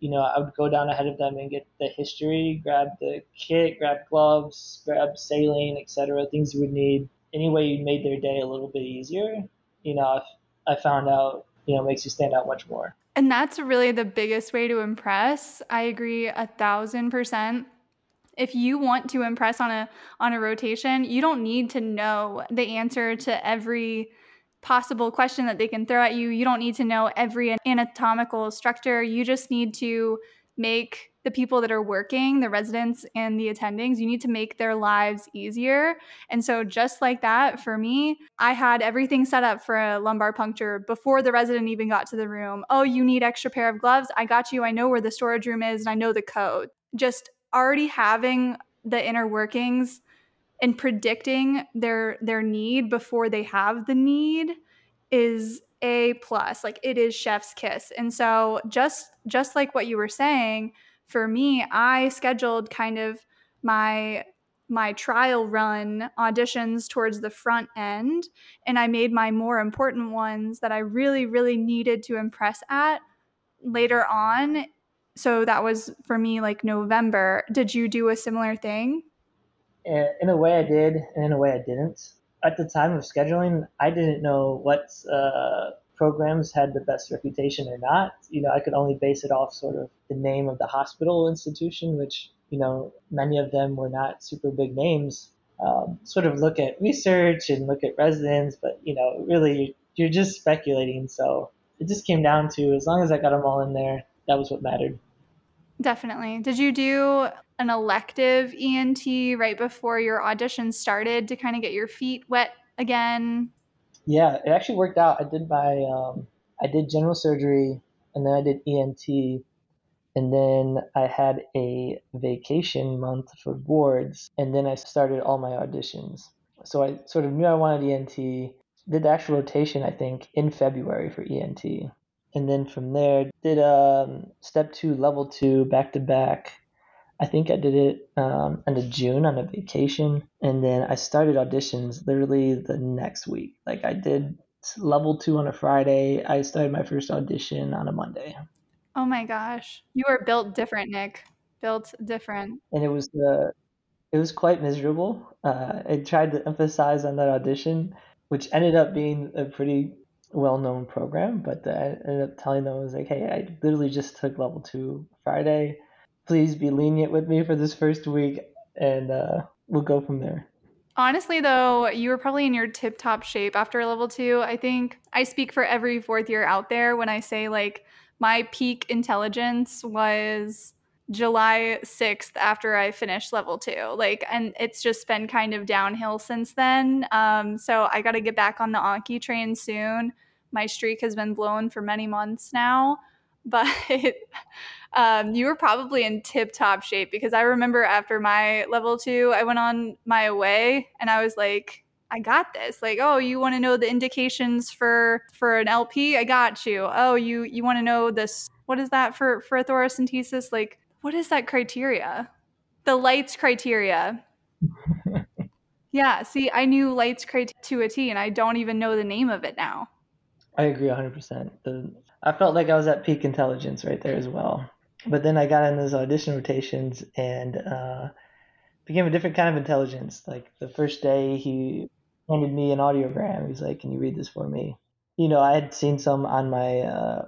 you know, I would go down ahead of them and get the history, grab the kit, grab gloves, grab saline, etc. Things you would need. Any way you made their day a little bit easier, you know, I found out, you know, makes you stand out much more. And that's really the biggest way to impress. I agree a thousand percent. If you want to impress on a on a rotation, you don't need to know the answer to every possible question that they can throw at you. You don't need to know every anatomical structure. You just need to make the people that are working, the residents and the attendings, you need to make their lives easier. And so, just like that, for me, I had everything set up for a lumbar puncture before the resident even got to the room. Oh, you need extra pair of gloves? I got you. I know where the storage room is and I know the code. Just already having the inner workings and predicting their their need before they have the need is a plus like it is chef's kiss and so just just like what you were saying for me i scheduled kind of my my trial run auditions towards the front end and i made my more important ones that i really really needed to impress at later on. So that was for me like november. Did you do a similar thing? In a way I did, and in a way I didn't. At the time of scheduling, I didn't know what uh, programs had the best reputation or not. You know, I could only base it off sort of the name of the hospital institution, which you know many of them were not super big names. Um, sort of look at research and look at residents, but you know, really you're just speculating. So it just came down to as long as I got them all in there, that was what mattered. Definitely. Did you do an elective ENT right before your audition started to kind of get your feet wet again? Yeah, it actually worked out. I did my um, I did general surgery and then I did ENT and then I had a vacation month for boards and then I started all my auditions. So I sort of knew I wanted ENT, did the actual rotation I think in February for ENT and then from there did um, step two, level two, back to back. I think I did it um, end of June on a vacation, and then I started auditions literally the next week. Like I did level two on a Friday. I started my first audition on a Monday. Oh my gosh, you were built different, Nick. Built different. And it was uh, it was quite miserable. Uh, I tried to emphasize on that audition, which ended up being a pretty well-known program, but I ended up telling them I was like, hey, I literally just took level two Friday. Please be lenient with me for this first week, and uh, we'll go from there. Honestly, though, you were probably in your tip top shape after level two. I think I speak for every fourth year out there when I say, like, my peak intelligence was July 6th after I finished level two. Like, and it's just been kind of downhill since then. Um, so I got to get back on the Anki train soon. My streak has been blown for many months now, but um, you were probably in tip top shape because I remember after my level two, I went on my away and I was like, I got this. Like, oh, you want to know the indications for for an LP? I got you. Oh, you you want to know this? What is that for for a thoracentesis? Like, what is that criteria? The Light's criteria. Yeah, see, I knew Light's criteria to a T, and I don't even know the name of it now. I agree 100%. The, I felt like I was at peak intelligence right there as well. But then I got in those audition rotations and uh, became a different kind of intelligence. Like the first day, he handed me an audiogram. He's like, "Can you read this for me?" You know, I had seen some on my uh,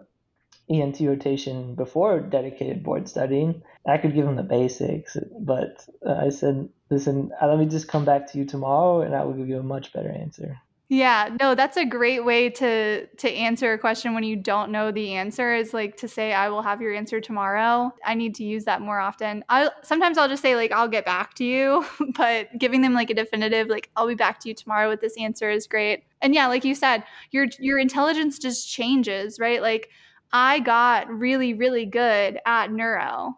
ENT rotation before dedicated board studying. I could give him the basics, but uh, I said, "Listen, uh, let me just come back to you tomorrow, and I will give you a much better answer." Yeah, no, that's a great way to to answer a question when you don't know the answer is like to say I will have your answer tomorrow. I need to use that more often. I sometimes I'll just say like I'll get back to you, but giving them like a definitive like I'll be back to you tomorrow with this answer is great. And yeah, like you said, your your intelligence just changes, right? Like I got really really good at neuro.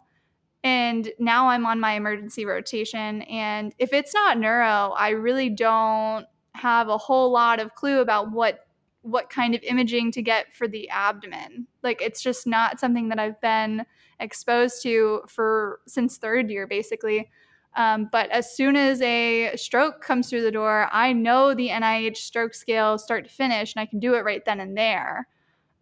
And now I'm on my emergency rotation and if it's not neuro, I really don't have a whole lot of clue about what what kind of imaging to get for the abdomen. Like it's just not something that I've been exposed to for since third year basically. Um, but as soon as a stroke comes through the door, I know the NIH stroke scale start to finish, and I can do it right then and there.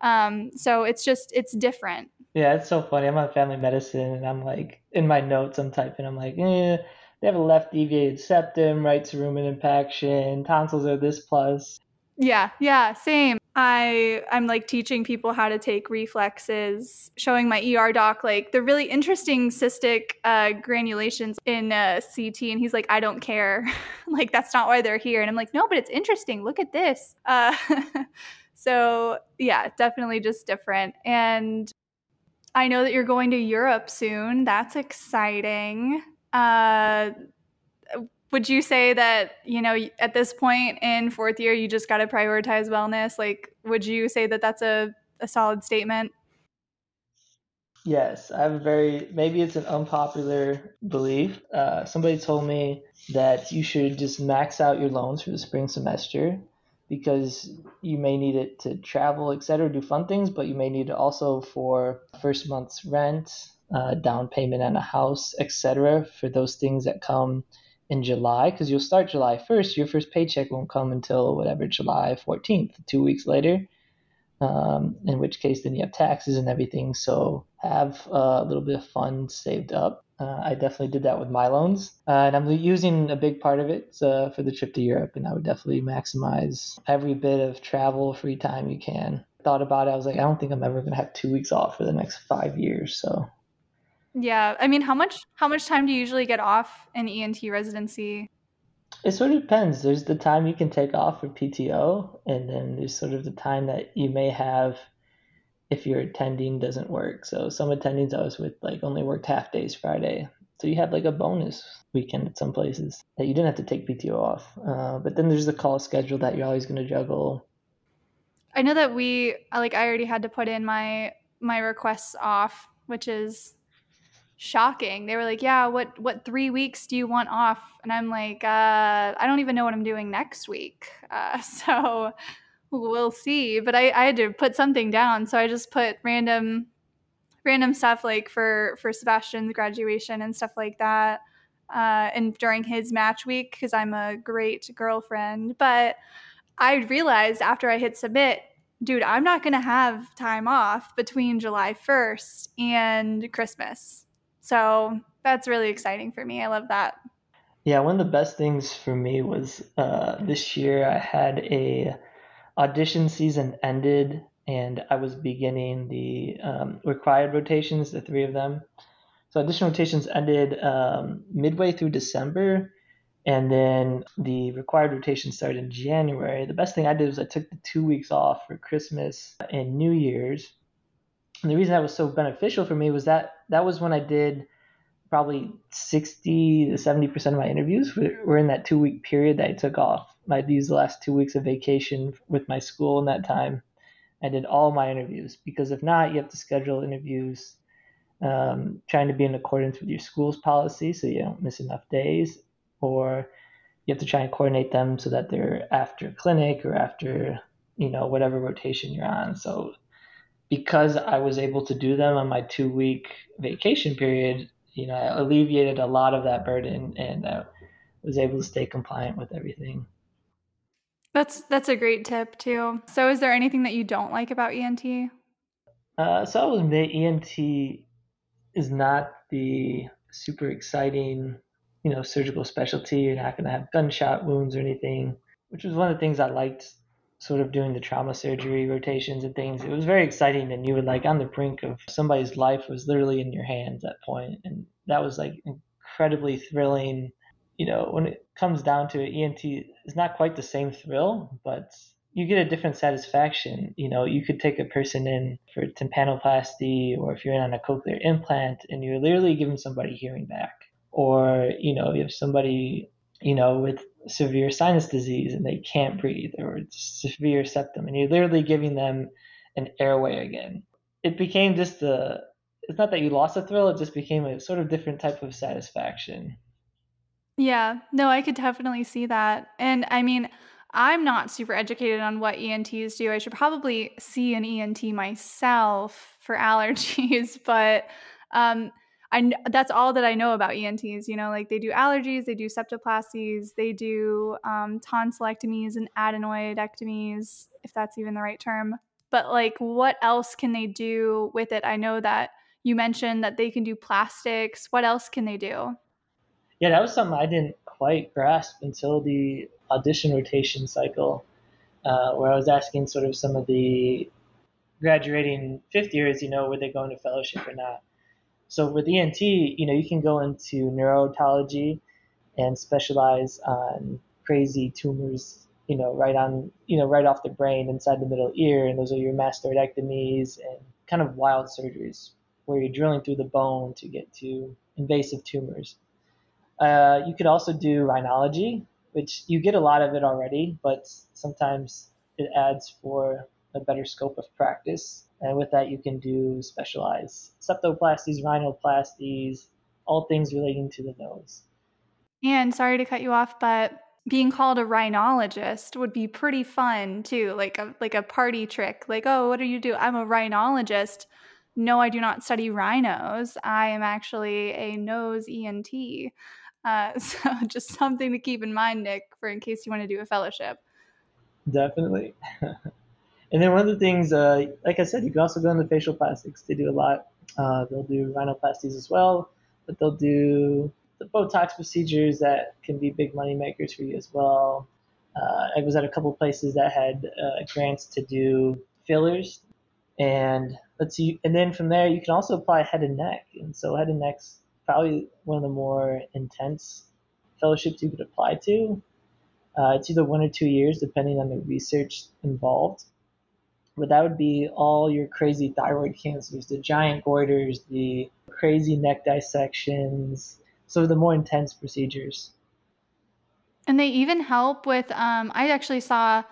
Um, so it's just it's different. Yeah, it's so funny. I'm on family medicine, and I'm like in my notes, I'm typing, I'm like, eh, they have a left deviated septum, right cerumen impaction, tonsils are this plus. Yeah, yeah, same. I I'm like teaching people how to take reflexes, showing my ER doc like the really interesting cystic uh, granulations in uh, CT, and he's like, I don't care, like that's not why they're here, and I'm like, no, but it's interesting. Look at this. Uh, so yeah, definitely just different. And I know that you're going to Europe soon. That's exciting. Uh, would you say that you know at this point in fourth year you just got to prioritize wellness? Like would you say that that's a, a solid statement? Yes i have a very maybe it's an unpopular belief. Uh, somebody told me that you should just max out your loans for the spring semester because you may need it to travel etc do fun things but you may need it also for first month's rent uh, down payment on a house, etc. For those things that come in July, because you'll start July 1st, your first paycheck won't come until whatever July 14th, two weeks later. Um, in which case, then you have taxes and everything. So have a little bit of funds saved up. Uh, I definitely did that with my loans, uh, and I'm using a big part of it uh, for the trip to Europe. And I would definitely maximize every bit of travel free time you can. Thought about it. I was like, I don't think I'm ever gonna have two weeks off for the next five years. So yeah, I mean, how much how much time do you usually get off in ENT residency? It sort of depends. There's the time you can take off for PTO, and then there's sort of the time that you may have if your attending doesn't work. So some attendings I was with like only worked half days Friday, so you had like a bonus weekend at some places that you didn't have to take PTO off. Uh, but then there's the call schedule that you're always going to juggle. I know that we like I already had to put in my my requests off, which is shocking. They were like, "Yeah, what what three weeks do you want off?" And I'm like, uh, "I don't even know what I'm doing next week." Uh, so we'll see. But I, I had to put something down, so I just put random random stuff like for for Sebastian's graduation and stuff like that. Uh, and during his match week because I'm a great girlfriend. But I realized after I hit submit, dude, I'm not going to have time off between July 1st and Christmas. So that's really exciting for me. I love that. Yeah, one of the best things for me was uh, this year I had a audition season ended and I was beginning the um, required rotations, the three of them. So audition rotations ended um, midway through December, and then the required rotation started in January. The best thing I did was I took the two weeks off for Christmas and New Year's, the reason that was so beneficial for me was that that was when I did probably 60 to 70% of my interviews were in that two week period that I took off. I used the last two weeks of vacation with my school in that time. I did all my interviews because if not, you have to schedule interviews um, trying to be in accordance with your school's policy so you don't miss enough days, or you have to try and coordinate them so that they're after clinic or after you know whatever rotation you're on. So because I was able to do them on my two week vacation period, you know, I alleviated a lot of that burden and I was able to stay compliant with everything. That's that's a great tip too. So, is there anything that you don't like about ENT? Uh, so I will admit ENT is not the super exciting, you know, surgical specialty. You're not going to have gunshot wounds or anything, which was one of the things I liked sort of doing the trauma surgery rotations and things. It was very exciting, and you were like on the brink of somebody's life was literally in your hands at point, and that was like incredibly thrilling. You know, when it comes down to it, ENT is not quite the same thrill, but you get a different satisfaction. You know, you could take a person in for tympanoplasty, or if you're in on a cochlear implant, and you're literally giving somebody hearing back, or you know, you have somebody you know with severe sinus disease and they can't breathe, or severe septum, and you're literally giving them an airway again. It became just a. It's not that you lost a thrill; it just became a sort of different type of satisfaction. Yeah, no, I could definitely see that, and I mean. I'm not super educated on what ENTs do. I should probably see an ENT myself for allergies, but um, I that's all that I know about ENTs. You know, like they do allergies, they do septoplasties, they do um, tonsillectomies and adenoidectomies, if that's even the right term. But like, what else can they do with it? I know that you mentioned that they can do plastics. What else can they do? Yeah, that was something I didn't quite grasp until the audition rotation cycle, uh, where I was asking sort of some of the graduating fifth years, you know, were they going to fellowship or not? So with ENT, you know, you can go into neurotology and specialize on crazy tumors, you know, right on, you know, right off the brain inside the middle ear, and those are your mastoidectomies and kind of wild surgeries where you're drilling through the bone to get to invasive tumors. Uh, you could also do rhinology, which you get a lot of it already, but sometimes it adds for a better scope of practice. And with that, you can do specialized septoplasties, rhinoplasties, all things relating to the nose. And sorry to cut you off, but being called a rhinologist would be pretty fun too, like a like a party trick. Like, oh, what do you do? I'm a rhinologist. No, I do not study rhinos. I am actually a nose ENT. Uh, so just something to keep in mind, Nick, for in case you want to do a fellowship. Definitely. and then one of the things, uh, like I said, you can also go into facial plastics. They do a lot. Uh, they'll do rhinoplasties as well, but they'll do the Botox procedures that can be big money makers for you as well. Uh, I was at a couple places that had uh, grants to do fillers, and let's see. And then from there, you can also apply head and neck. And so head and neck's probably one of the more intense fellowships you could apply to. Uh, it's either one or two years, depending on the research involved. But that would be all your crazy thyroid cancers, the giant goiters, the crazy neck dissections, so the more intense procedures. And they even help with, um, I actually saw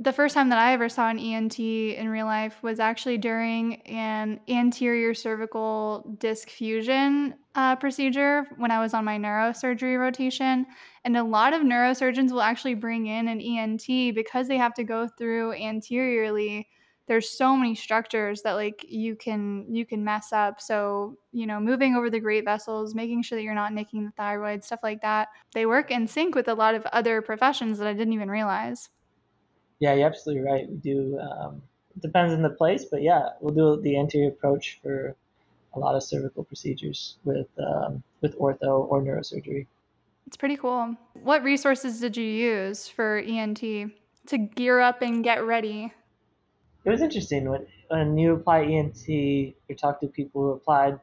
the first time that I ever saw an ENT in real life was actually during an anterior cervical disc fusion uh, procedure when I was on my neurosurgery rotation. And a lot of neurosurgeons will actually bring in an ENT because they have to go through anteriorly. There's so many structures that like you can you can mess up. So you know, moving over the great vessels, making sure that you're not nicking the thyroid, stuff like that. They work in sync with a lot of other professions that I didn't even realize. Yeah, you're absolutely right. We do. Um, it depends on the place, but yeah, we'll do the anterior approach for a lot of cervical procedures with um, with ortho or neurosurgery. It's pretty cool. What resources did you use for ENT to gear up and get ready? It was interesting when when you apply ENT or talk to people who applied.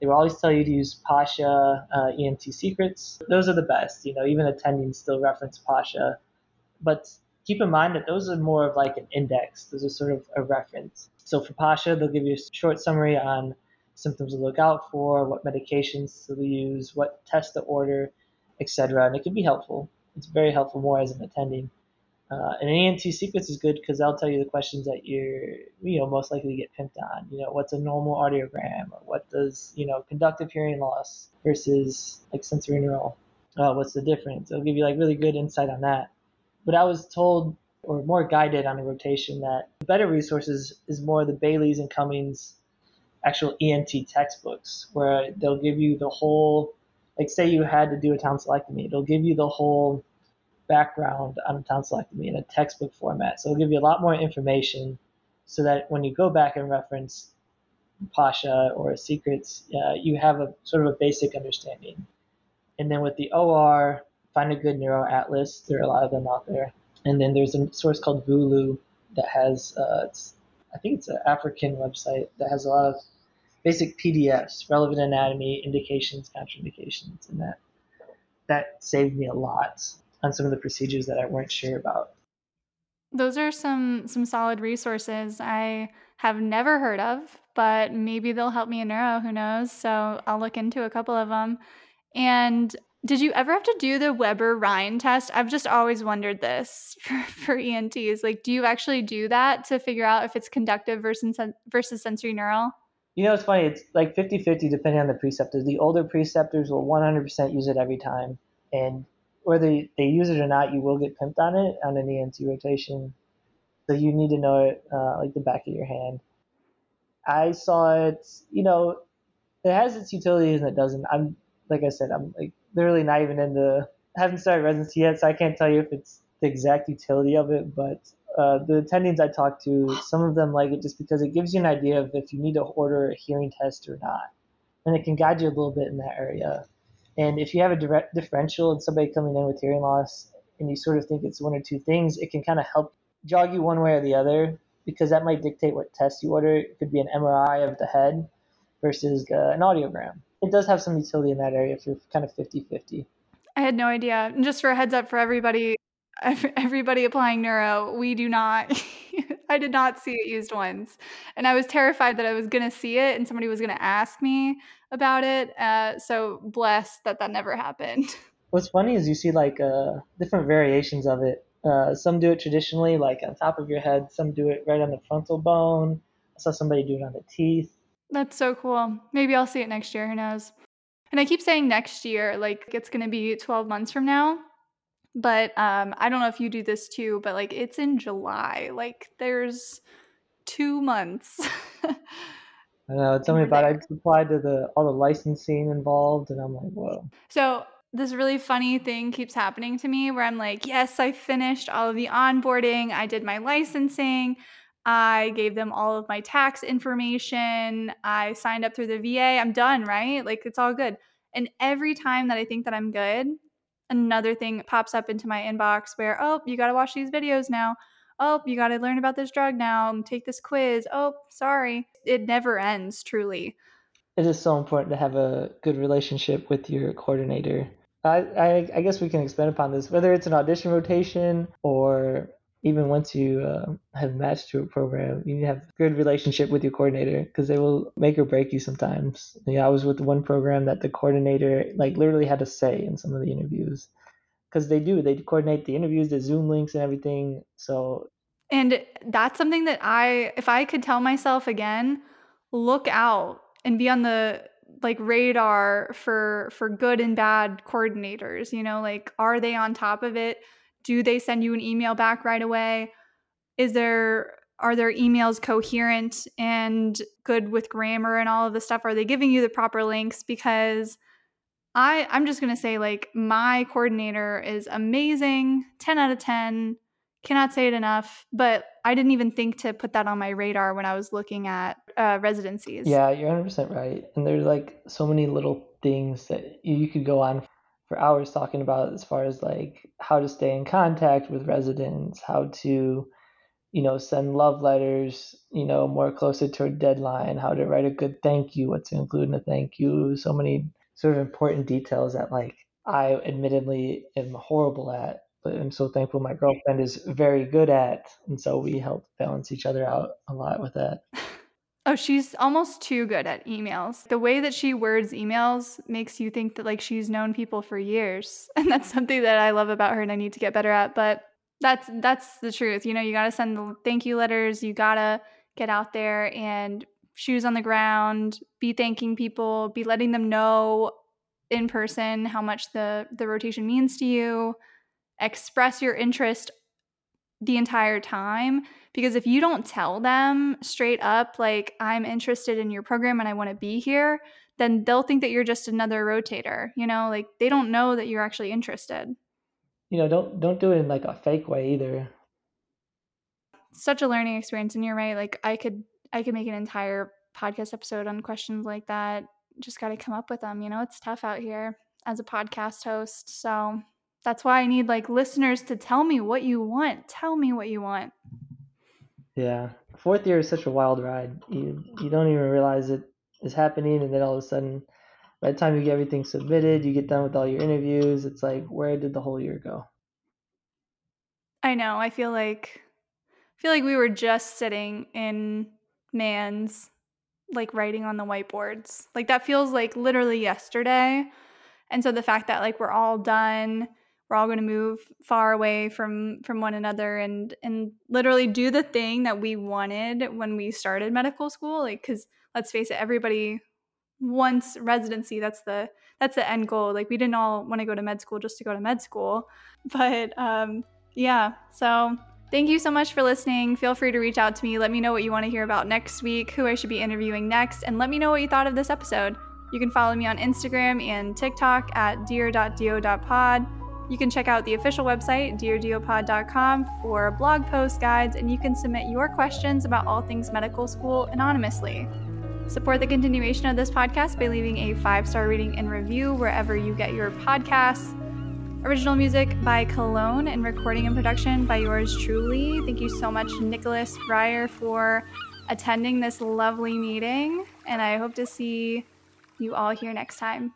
They will always tell you to use Pasha uh, ENT Secrets. Those are the best. You know, even attendings still reference Pasha, but keep in mind that those are more of like an index. Those are sort of a reference. So for Pasha, they'll give you a short summary on symptoms to look out for, what medications to use, what tests to order, etc. And it can be helpful. It's very helpful more as an attending. Uh, and an ENT Secrets is good because they'll tell you the questions that you're, you know, most likely to get pimped on. You know, what's a normal audiogram, or what does, you know, conductive hearing loss versus like sensorineural. Uh, what's the difference? It'll give you like really good insight on that. But I was told or more guided on a rotation that the better resources is more the Bailey's and Cummings actual ENT textbooks where they'll give you the whole like say you had to do a tonsillectomy, it'll give you the whole background on a tonsillectomy in a textbook format. So it'll give you a lot more information so that when you go back and reference Pasha or secrets, uh, you have a sort of a basic understanding. And then with the OR, find a good neuro atlas. There are a lot of them out there. And then there's a source called Vula that has, uh, I think it's an African website that has a lot of basic PDFs, relevant anatomy, indications, contraindications, and that that saved me a lot on some of the procedures that I weren't sure about. Those are some some solid resources I have never heard of, but maybe they'll help me in neuro, who knows? So I'll look into a couple of them. And did you ever have to do the Weber Rinne test? I've just always wondered this for, for ENTs. Like, do you actually do that to figure out if it's conductive versus, versus sensorineural? You know, it's funny. It's like 50 50 depending on the preceptors. The older preceptors will 100% use it every time. And whether they use it or not, you will get pimped on it on an ENT rotation. So you need to know it uh, like the back of your hand. I saw it, you know, it has its utilities and it doesn't. I'm, like I said, I'm like literally not even in the, haven't started residency yet, so I can't tell you if it's the exact utility of it, but uh, the attendings I talked to, some of them like it just because it gives you an idea of if you need to order a hearing test or not. And it can guide you a little bit in that area. And if you have a direct differential and somebody coming in with hearing loss and you sort of think it's one or two things, it can kind of help jog you one way or the other because that might dictate what test you order. It could be an MRI of the head versus uh, an audiogram. It does have some utility in that area if you're kind of 50 50. I had no idea. And just for a heads up for everybody, everybody applying neuro, we do not. I did not see it used once, and I was terrified that I was going to see it and somebody was going to ask me about it. Uh, so blessed that that never happened. What's funny is you see like uh, different variations of it. Uh, some do it traditionally, like on top of your head. Some do it right on the frontal bone. I saw somebody do it on the teeth. That's so cool. Maybe I'll see it next year. Who knows? And I keep saying next year, like it's going to be 12 months from now. But um, I don't know if you do this too, but like it's in July. Like there's two months. I know. Tell me about it. I applied to the all the licensing involved, and I'm like, whoa. So this really funny thing keeps happening to me where I'm like, yes, I finished all of the onboarding. I did my licensing. I gave them all of my tax information. I signed up through the VA. I'm done, right? Like it's all good. And every time that I think that I'm good, another thing pops up into my inbox where, oh, you got to watch these videos now. Oh, you got to learn about this drug now take this quiz. Oh, sorry. It never ends, truly. It is so important to have a good relationship with your coordinator. I, I, I guess we can expand upon this, whether it's an audition rotation or even once you uh, have matched to a program, you need to have a good relationship with your coordinator because they will make or break you sometimes. Yeah, I was with one program that the coordinator like literally had to say in some of the interviews because they do. They coordinate the interviews, the Zoom links, and everything. So, and that's something that I, if I could tell myself again, look out and be on the like radar for for good and bad coordinators you know like are they on top of it do they send you an email back right away? Is there are their emails coherent and good with grammar and all of the stuff? Are they giving you the proper links? Because i i'm just going to say like my coordinator is amazing 10 out of 10 cannot say it enough but i didn't even think to put that on my radar when i was looking at uh, residencies. Yeah you're 100% right and there's like so many little things that you could go on for hours talking about as far as like how to stay in contact with residents, how to, you know, send love letters, you know, more closer to a deadline, how to write a good thank you, what to include in a thank you, so many sort of important details that like I admittedly am horrible at, but I'm so thankful my girlfriend is very good at, and so we help balance each other out a lot with that. Oh, she's almost too good at emails. The way that she words emails makes you think that like she's known people for years. And that's something that I love about her and I need to get better at, but that's that's the truth. You know, you got to send the thank you letters, you got to get out there and shoes on the ground, be thanking people, be letting them know in person how much the the rotation means to you, express your interest the entire time because if you don't tell them straight up like i'm interested in your program and i want to be here then they'll think that you're just another rotator. You know, like they don't know that you're actually interested. You know, don't don't do it in like a fake way either. Such a learning experience, and you're right. Like I could I could make an entire podcast episode on questions like that. Just got to come up with them. You know, it's tough out here as a podcast host. So that's why I need like listeners to tell me what you want. Tell me what you want. Yeah. Fourth year is such a wild ride. You you don't even realize it is happening and then all of a sudden by the time you get everything submitted, you get done with all your interviews, it's like where did the whole year go? I know. I feel like I feel like we were just sitting in Mans like writing on the whiteboards. Like that feels like literally yesterday. And so the fact that like we're all done, we're all going to move far away from from one another and and literally do the thing that we wanted when we started medical school like cuz let's face it everybody wants residency that's the that's the end goal like we didn't all want to go to med school just to go to med school but um yeah so Thank you so much for listening. Feel free to reach out to me. Let me know what you want to hear about next week, who I should be interviewing next, and let me know what you thought of this episode. You can follow me on Instagram and TikTok at dear.do.pod. You can check out the official website, DearDOpod.com, for blog post guides, and you can submit your questions about all things medical school anonymously. Support the continuation of this podcast by leaving a five star rating and review wherever you get your podcasts. Original music by Kalon and recording and production by yours truly. Thank you so much, Nicholas Breier, for attending this lovely meeting, and I hope to see you all here next time.